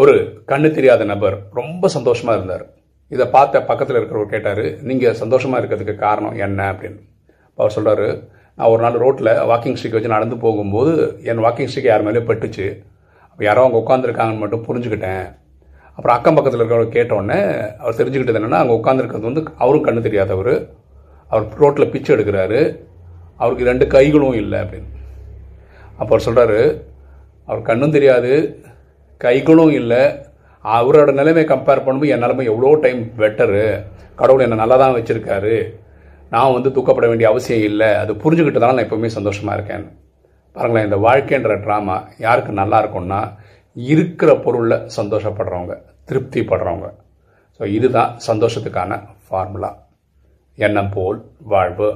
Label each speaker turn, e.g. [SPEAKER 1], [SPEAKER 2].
[SPEAKER 1] ஒரு கண்ணு தெரியாத நபர் ரொம்ப சந்தோஷமாக இருந்தார். இதை பார்த்த பக்கத்தில் இருக்கிறவர் கேட்டார் நீங்கள் சந்தோஷமாக இருக்கிறதுக்கு காரணம் என்ன? அப்படின்னு. அவர் சொல்கிறாரு நான் ஒரு நாள் ரோட்டில் வாக்கிங் ஸ்டிக் வச்சு நடந்து போகும்போது என் வாக்கிங் ஸ்டிக் யார் மேலே பட்டுச்சு. அப்போ யாரோ அவங்க உட்காந்துருக்காங்கன்னு மட்டும் புரிஞ்சுக்கிட்டேன். அப்புறம் அக்கம் பக்கத்தில் இருக்கிறவர் கேட்டோடனே அவர் தெரிஞ்சுக்கிட்டது என்னென்னா அங்கே உட்காந்துருக்கிறது வந்து அவரும் கண்ணு தெரியாதவர். அவர் ரோட்டில் பிச்சை எடுக்கிறாரு. அவருக்கு ரெண்டு கைகளும் இல்லை அப்படின்னு. அப்போ அவர் சொல்கிறாரு அவர் கண்ணும் தெரியாது கைகளும் இல்லை. அவரோட நிலைமை கம்பேர் பண்ணும்போது என் நிலைமை எவ்வளோ டைம் பெட்டரு கடவுள் என்னை நல்லா தான் வச்சுருக்காரு. நான் வந்து தூக்கப்பட வேண்டிய அவசியம் இல்லை. அது புரிஞ்சுக்கிட்டதால நான் எப்பவுமே சந்தோஷமாக இருக்கேன். பாருங்களேன் இந்த வாழ்க்கைன்ற ட்ராமா யாருக்கு நல்லா இருக்கும்னா இருக்கிற பொருளில் சந்தோஷப்படுறவங்க திருப்திப்படுறவங்க. ஸோ இதுதான் சந்தோஷத்துக்கான ஃபார்முலா எண்ணம் போல் வாழ்வு.